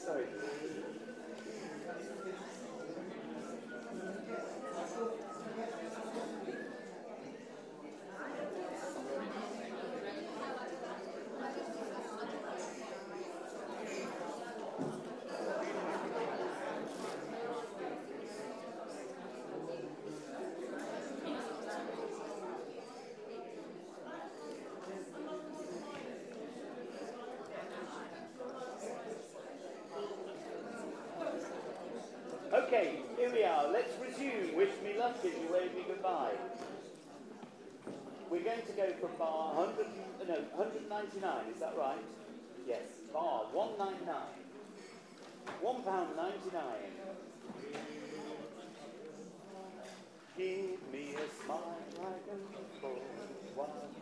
sorry. now, let's resume. Wish me luck as you wave me goodbye. We're going to go from bar 100, no, 199, is that right? Yes, bar 199. £1.99. Give me a smile like a.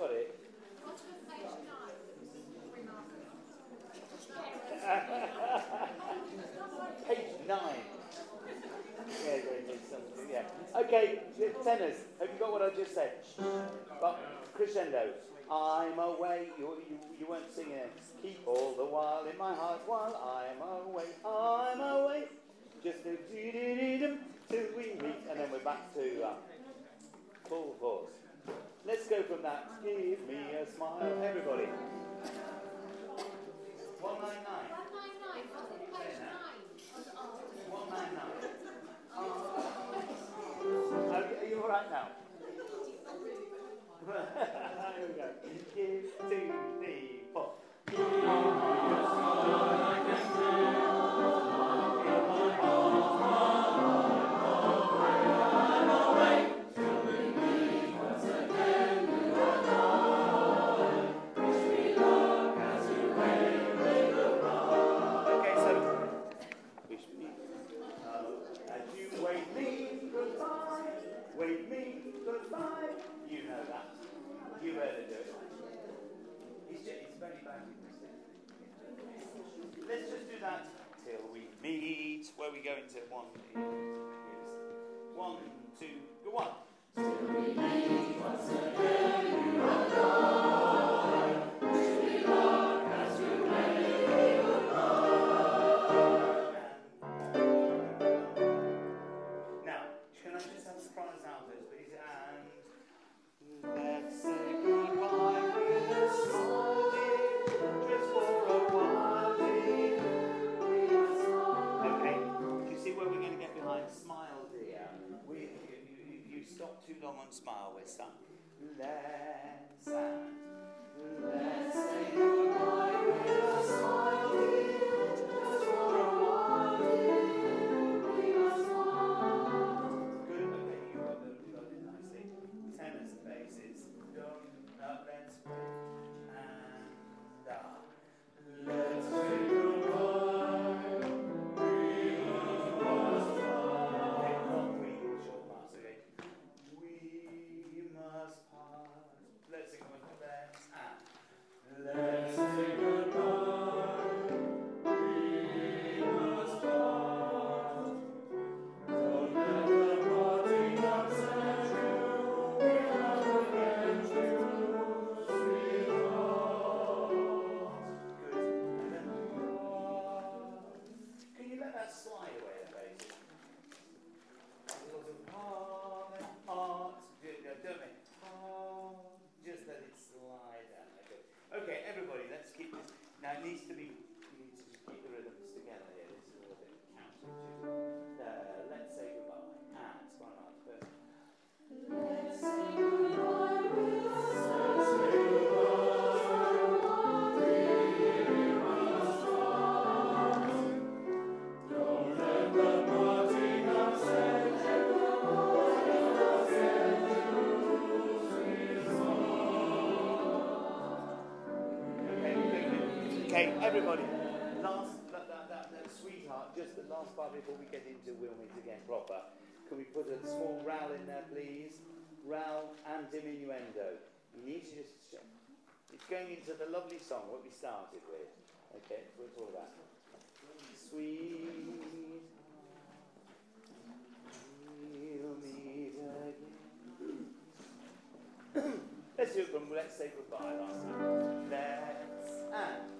got it. page nine. Yeah, yeah. Okay, tenors. Have you got what I just said? But crescendo. I'm away. You, you, you weren't singing. Keep all the while in my heart while I'm away. I'm away. Just do do do do till we meet, and then we're back to uh, full force. Let's go from that. Give me a smile, everybody. One nine nine. One nine nine. One nine nine. One nine nine. Are you all right now? there we go. Give two. Okay, everybody. Last, that, that, that, that sweetheart, just the last part before we get into We'll Meet Again proper. Can we put a small row in there, please? Row and diminuendo. You need to just. It's going into the lovely song, what we started with. Okay, that's what it's all about. Sweet. We'll meet again. let's do it from Let's Say Goodbye last time. Let's and.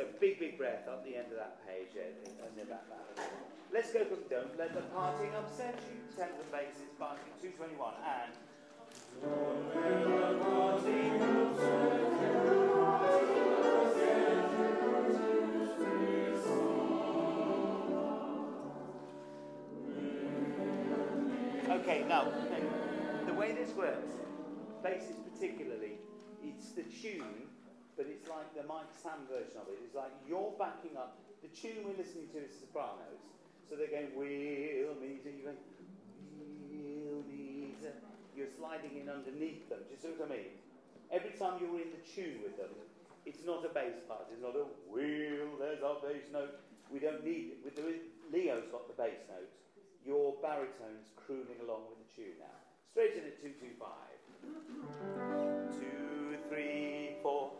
So big, big breath up the end of that page, yeah, and that. Let's go from don't let the parting upset you. Tens and basses, parting 221, and the Okay, now, the way this works, basses particularly, it's the tune, but it's like the Mike Sam version of it. It's like you're backing up. The tune we're listening to is sopranos. So they're going, we'll meet, and you're we'll meet. You're sliding in underneath them. Do you see what I mean? Every time you're in the tune with them, it's not a bass part. It's not a wheel, there's our bass note. We don't need it. Leo's got the bass notes. Your baritone's crooning along with the tune now. Straight in at 225. Two, three, four.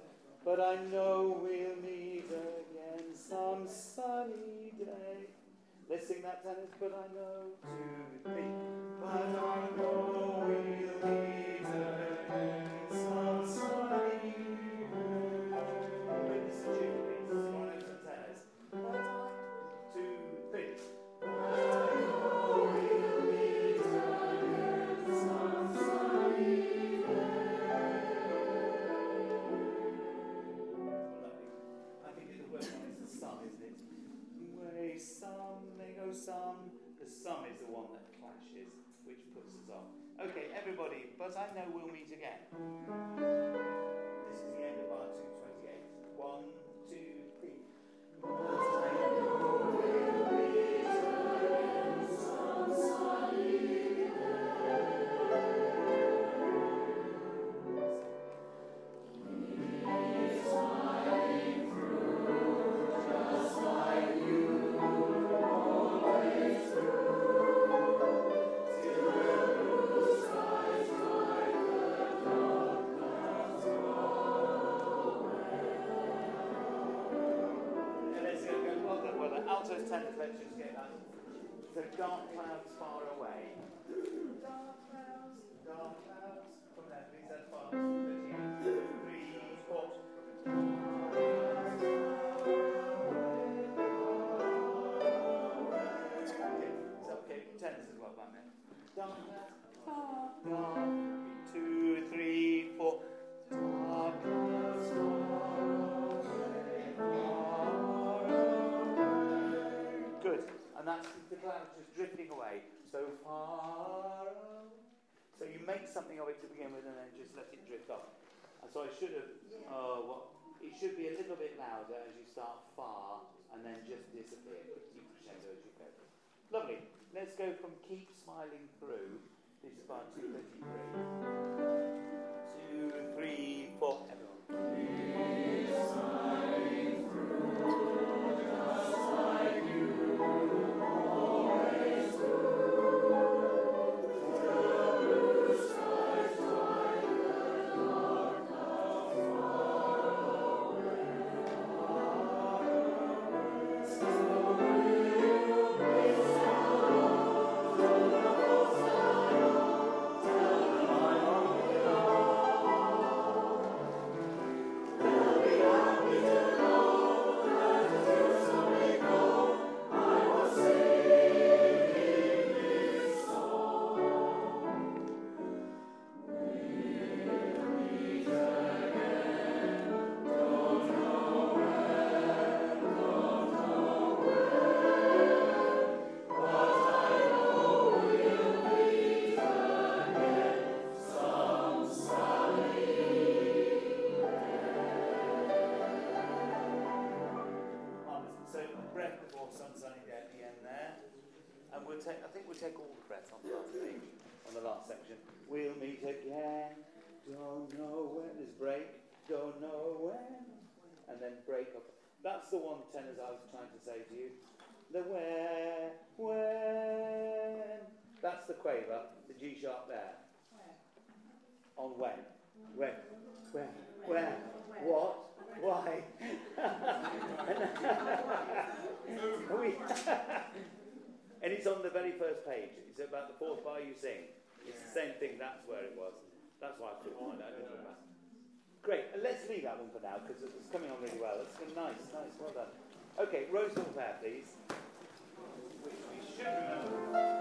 But I know we'll meet again some sunny day. Let's sing that tennis. But I know to be. But I know we'll meet the just get that. So dark clouds far away. Dark clouds, dark clouds. From there, please, that's far. man. Dark clouds, far, dark. So. So you make something of it to begin with and then just let it drift off. And so I should have, oh, what? It should be a little bit louder as you start far and then just disappear. Keep crescendo as you go. Lovely. Let's go from keep smiling through This is bar 233. Two, three, four, few section. We'll meet again. Don't know when. this break. Don't know when. And then break up. That's the one tenors I was trying to say to you. The where, when. That's the quaver, the G sharp there. Where? On when. When. When. When. when? What? Why? and it's on the very first page. It's about the fourth bar you sing. It's the same thing, that's where it was. That's why I couldn't find I didn't know that. Great, and let's leave that one for now because it's coming on really well. It's been nice, nice, well done. Okay, Rose Fair, please. Which we should remember.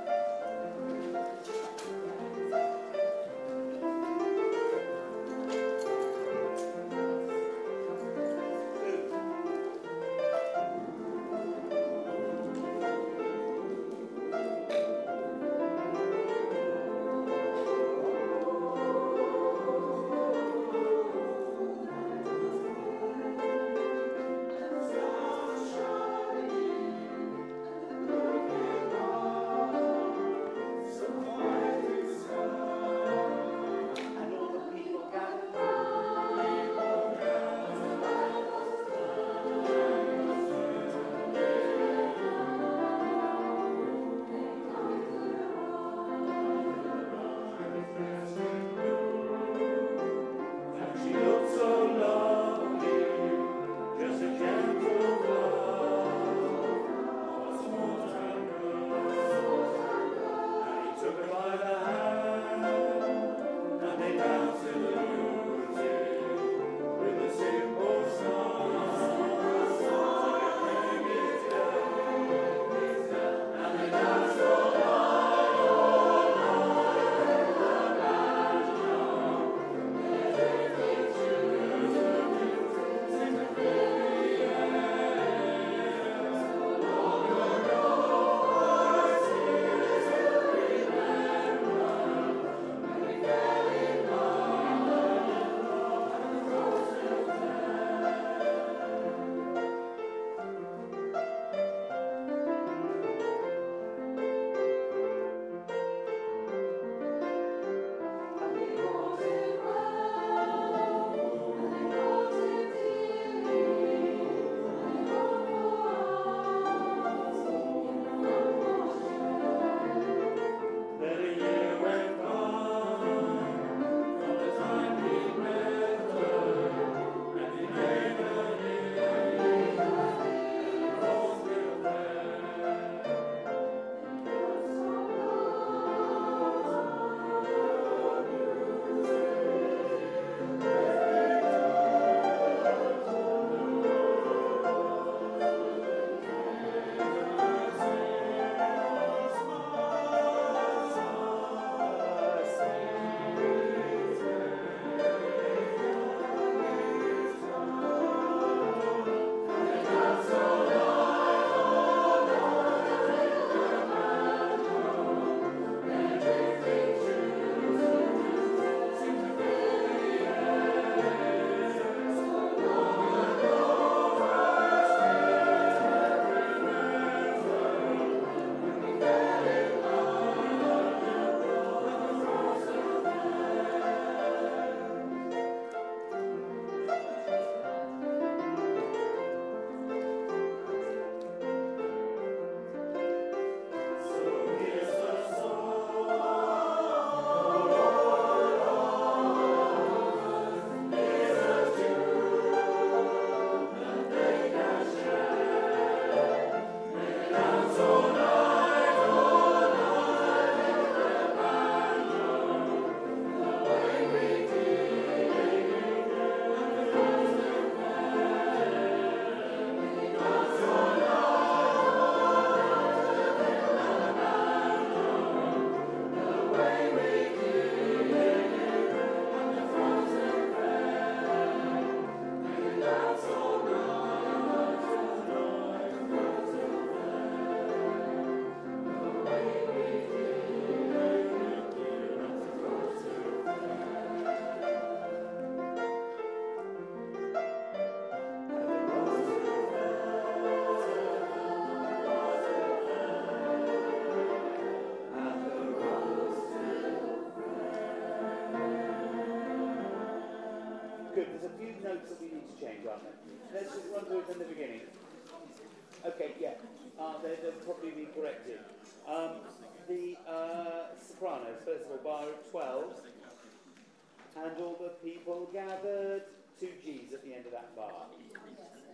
People gathered. Two G's at the end of that bar.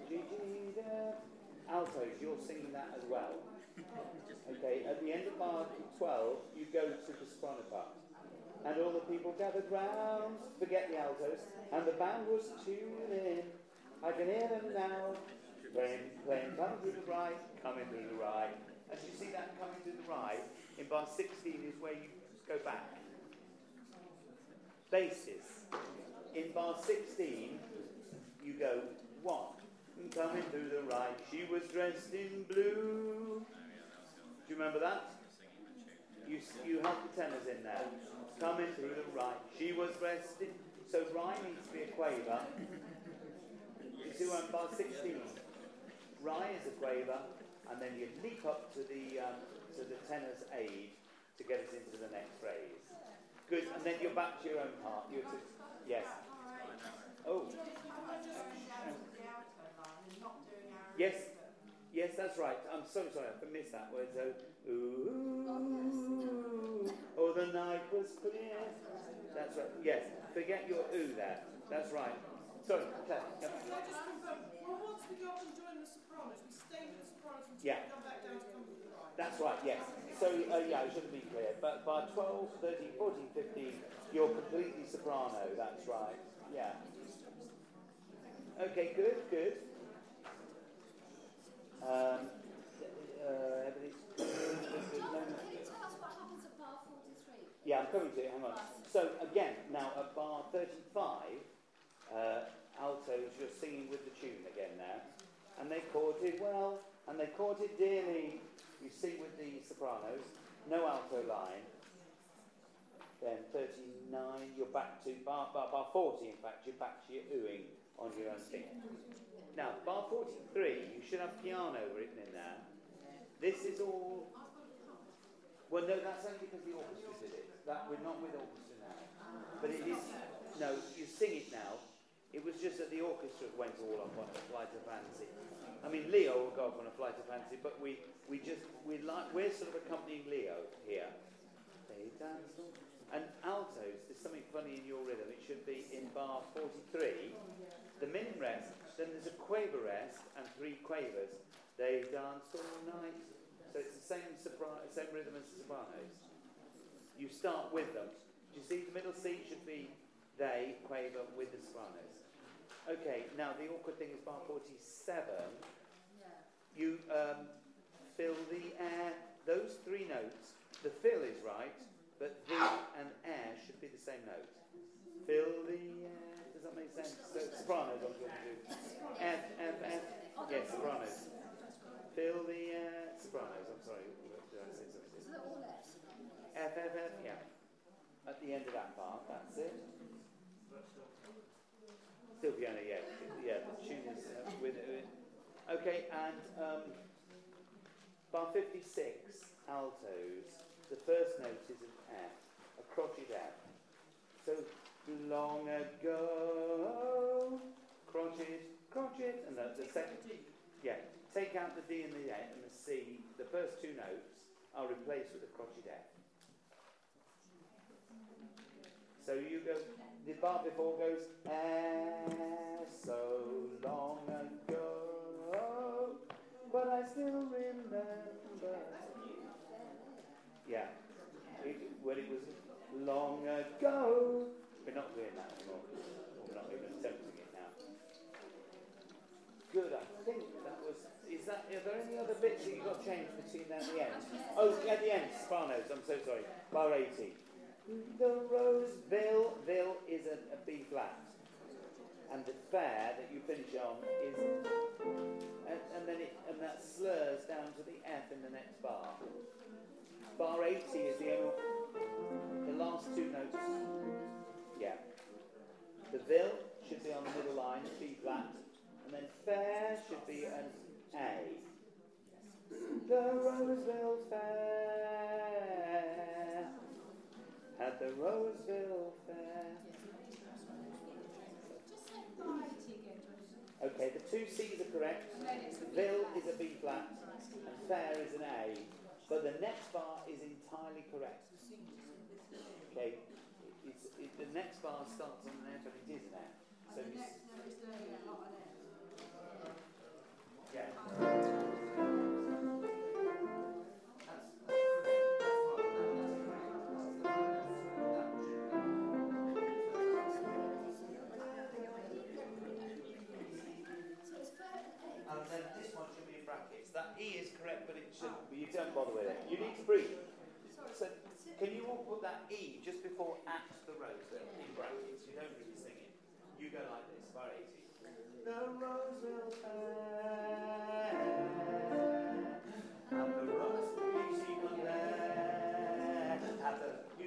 Da. Altos, you're singing that as well. Okay, at the end of bar 12, you go to the soprano part. And all the people gathered round, forget the altos, and the band was tuning. In. I can hear them now, playing, playing, coming through the right, coming through the right. As you see that coming through the right, in bar 16 is where you go back. Basses. In bar 16, you go one. Coming through the right, she was dressed in blue. Do you remember that? You, you have the tenors in there. Coming through the right, she was dressed in. So right needs to be a quaver. You see where I'm bar 16? Rye is a quaver, and then you leap up to the um, to the tenor's aid to get us into the next phrase. Good, and then you're back to your own part. You're to, yes. Oh. Yes, yes, that's right. I'm so sorry, I missed that word. So, ooh, oh, the night was clear. That's right. Yes, forget your ooh there. That's right. Sorry, Claire. Can I just confirm? Well, once we go up and join the Sopranos, we stay with the Sopranos until Yeah. we come back down to come to right. That's right, yes. So, uh, yeah, I should be clear. But by 12, 13, 14, 15, you're completely soprano. That's right. Yeah. Okay, good, good. Um, uh, everything's good, good, good. No, no. Can you tell us what happens at bar 43? Yeah, I'm coming to it. Hang on. So again, now at bar 35, uh, altos, you're singing with the tune again now, and they courted well, and they courted dearly. You sing with the sopranos, no alto line. Then 39, you're back to bar, bar, bar 40. In fact, you're back to your oohing on your own. Now, bar 43, you should have piano written in there. This is all. Well, no, that's only because the orchestra did it. That we're not with orchestra now. But it is. No, you sing it now. It was just that the orchestra went all up on a flight of fancy. I mean, Leo will go off on a flight of fancy, but we, we just we like we're sort of accompanying Leo here. They dance all- and altos. There's something funny in your rhythm. It should be in bar 43. The min rest. Then there's a quaver rest and three quavers. They danced all night. So it's the same same rhythm as the sopranos. You start with them. Do you see the middle C should be they quaver with the sopranos. Okay, now the awkward thing is bar 47. You um, fill the air, those three notes, the fill is right, but the and air should be the same note. Fill the air, does that make sense? So sopranos I'm going to do. F, F, F, yes, sopranos. Fill the air, sopranos, I'm sorry, did I say something? F, F, F, yeah. At the end of that part, that's it. Still piano, yeah. Yeah, the tune is uh, with it. Okay, and um, bar 56, altos, the first note is an F, a crotchet F. So, long ago, crotchet, crotchet, and the, the second, yeah, take out the D and the A and the C, the first two notes are replaced with a crotchet F. So you go, the bar before goes, eh, so long ago, but I still remember. Yeah, it, when it was long ago. We're not doing that anymore. We're not even attempting it now. Good, I think that was. Is that? Are there any other bits that you got changed between now and the end? Oh, at the end, Spanos. I'm so sorry. Bar 80. The Roseville, Ville is a, a B flat. And the fair that you finish on is, and, and then it, and that slurs down to the F in the next bar. Bar 80 is the only, the last two notes. Yeah. The Ville should be on the middle line, B flat, and then fair should be an A. The Roseville Fair at the Roseville Fair. Okay, the two C's are correct. Vil is a B flat, and fair is an A. But the next bar is entirely correct. Okay, it, the next bar starts on an F but it is an F. So You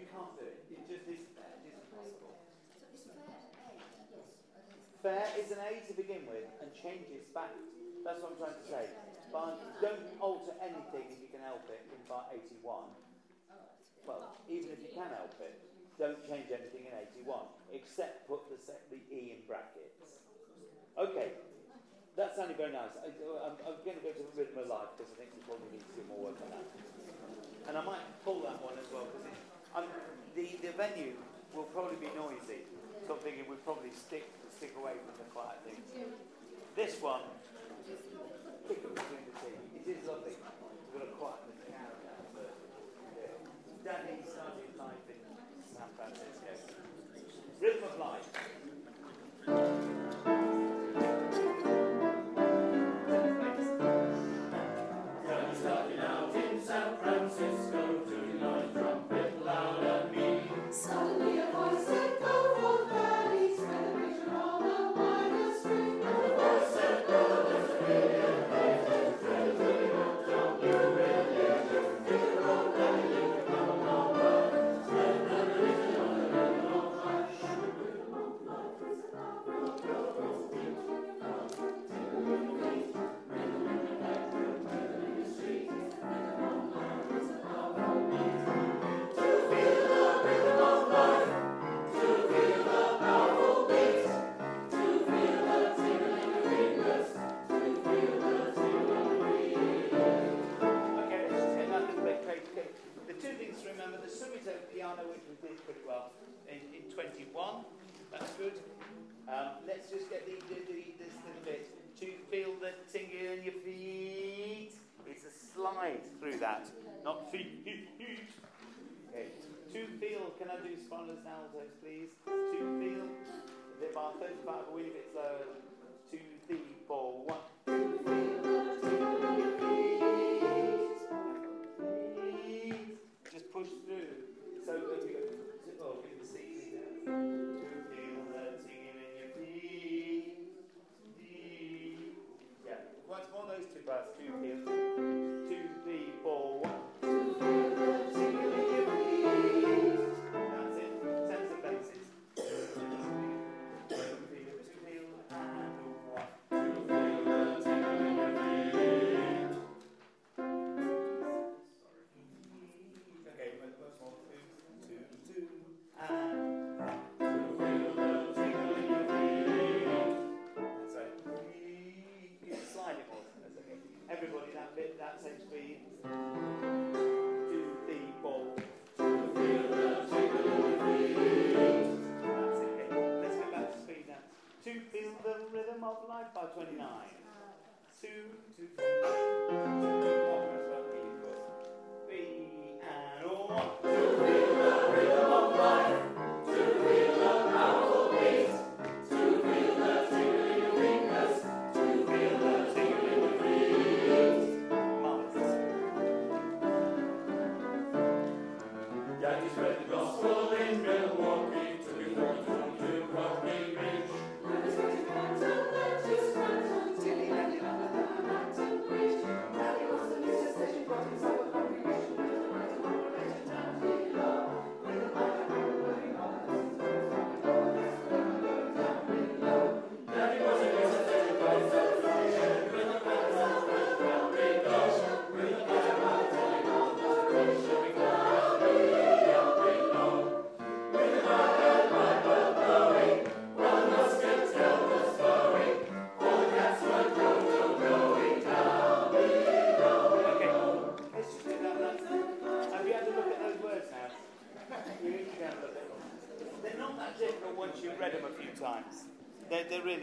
can't do it. It just is fair. It isn't it's fair Fair is an A to begin with and changes back. That's what I'm trying to say. But don't alter anything if you can help it in part 81. Well, even if you can help it, don't change anything in 81, except put the, the E in brackets. Okay, that sounded very nice. I, am going to go to the rhythm of life because I think we probably need to do more work on that. And I might pull that one as well because the, the venue will probably be noisy. So I'm thinking we'd probably stick stick away from the quiet things. This one, pick up between the two. It is lovely. We've got a quiet the character. Danny started life in San Francisco. Rhythm of life.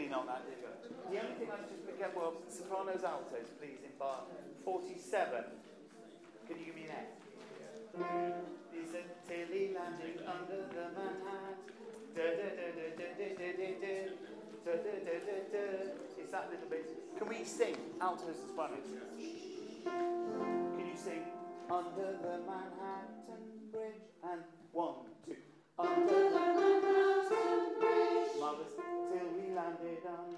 been on that dinner. The only thing I was just picking up was sopranos altos, please, in bar 47. Can you give me an F? Is it Tilly landing under the Manhattan? It's that little bit. Can we sing altos and sopranos? Can you sing under the Manhattan Bridge and one, two? Under the Manhattan Bridge. Marvelous. Till we landed on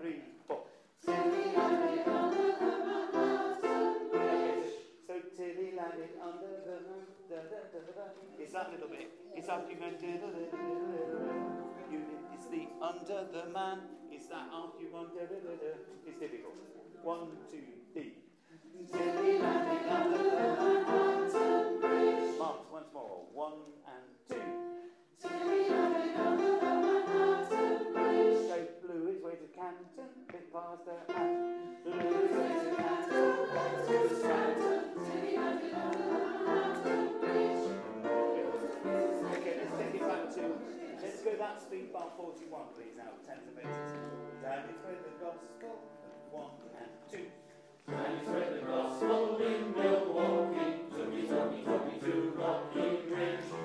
three, four. Till we landed under the Manhattan Bridge. So till he landed under the man- da, da, da, da, da. It's that little bit. It's after you go da, da, da, da, da, da, da. You, it's the under the man. It's that after you gone da, da, da, da. It's difficult. One, two, three. Till he landed under the Manhattan Bridge. Marks once more. One and two. Till he landed under the to Canton, bit past blew his way to Canton, to Scranton. Under the. Okay, let's take it back to. Let's go that speed bar 41, please, now. Tenor basis. Down it's with the gospel. One and two. And he spread the gospel in Milwaukee, Tookie, Tookie, Tookie to Rocky Ridge.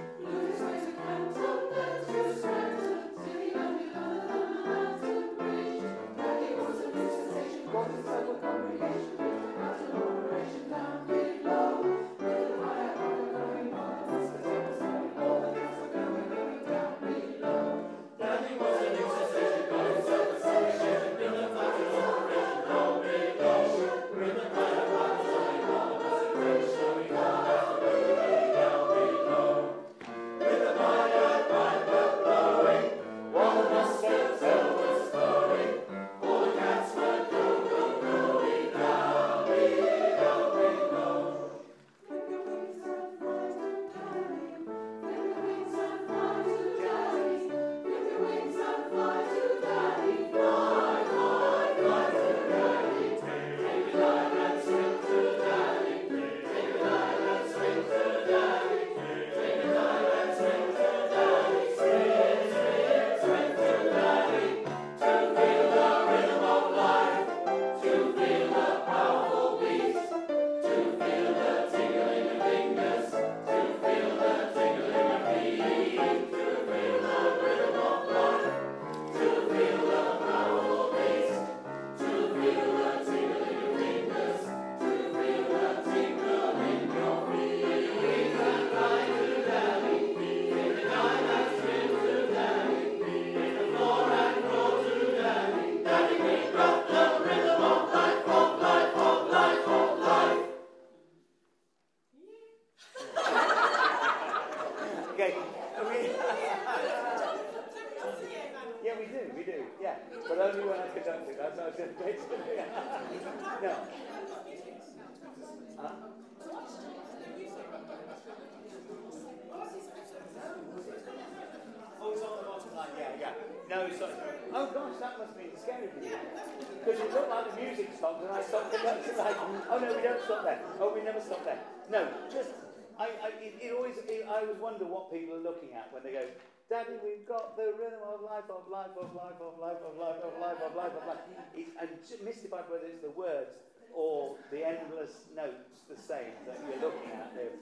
Of life, of life, of life, of life, of life, of life, life. I'm mystified whether it's the words or the endless notes the same that you're looking at there.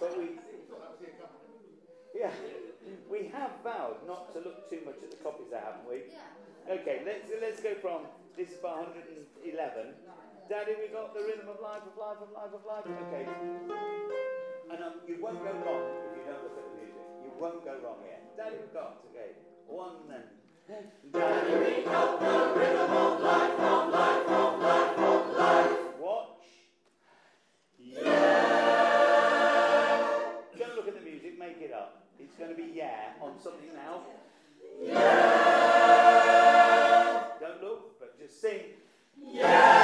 But we, yeah, we have vowed not to look too much at the copies there, haven't we? Yeah. Okay, let's let's go from this is bar 111. Daddy, we got the rhythm of life, of life, of life, of life. Okay, and um, you won't go wrong if you don't look at the music. You won't go wrong here. Daddy, we got okay. One the rhythm of life, of life, of life, of life. Watch. Yeah. Don't look at the music. Make it up. It's going to be yeah on something now. Yeah. Don't look, but just sing. Good,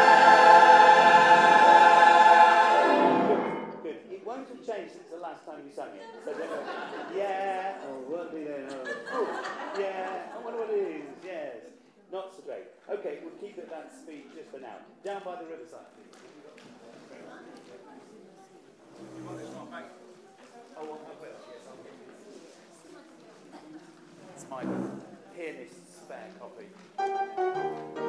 keep at that speed just for now. Down by the riverside, please. It's my pianist's spare copy.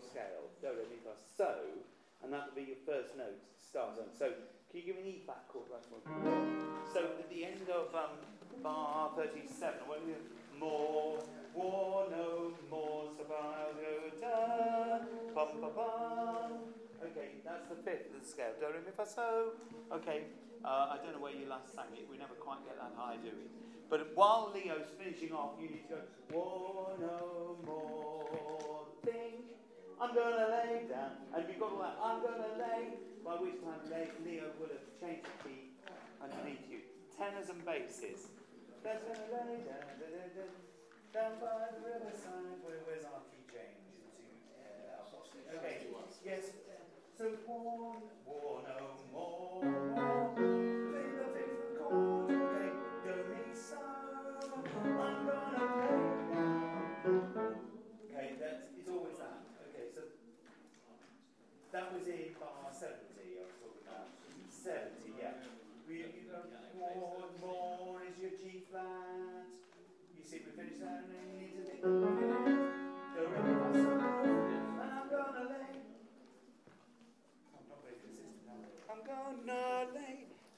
Your scale, do, re, mi, fa, so, and that will be your first note to. So, can you give me an E flat chord? So, at the end of um, bar 37, what do you more, war, no more, sabah, da, bum, ba, bum. Okay, that's the fifth of the scale. Do, re, mi, fa, so. Okay, uh, I don't know where you last sang it. We never quite get that high, do we? But while Leo's finishing off, you need to go, war, no more, think. I'm gonna lay down. And you've got all that, I'm gonna lay, by which time Leo would have changed the key underneath you. Tenors and basses. That's gonna lay down, da, da, da, down by the riverside. Where, where's our key change okay, yes. So war, war oh, no more.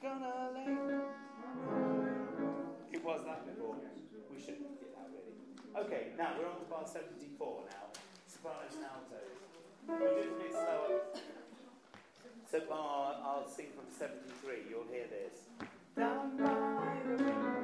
Gonna lay. It was that before. We shouldn't get that really. Okay, now we're on to bar 74 now. Sopranos and altos. We'll do it a bit slower. So bar, I'll sing from 73. You'll hear this. Down by the river.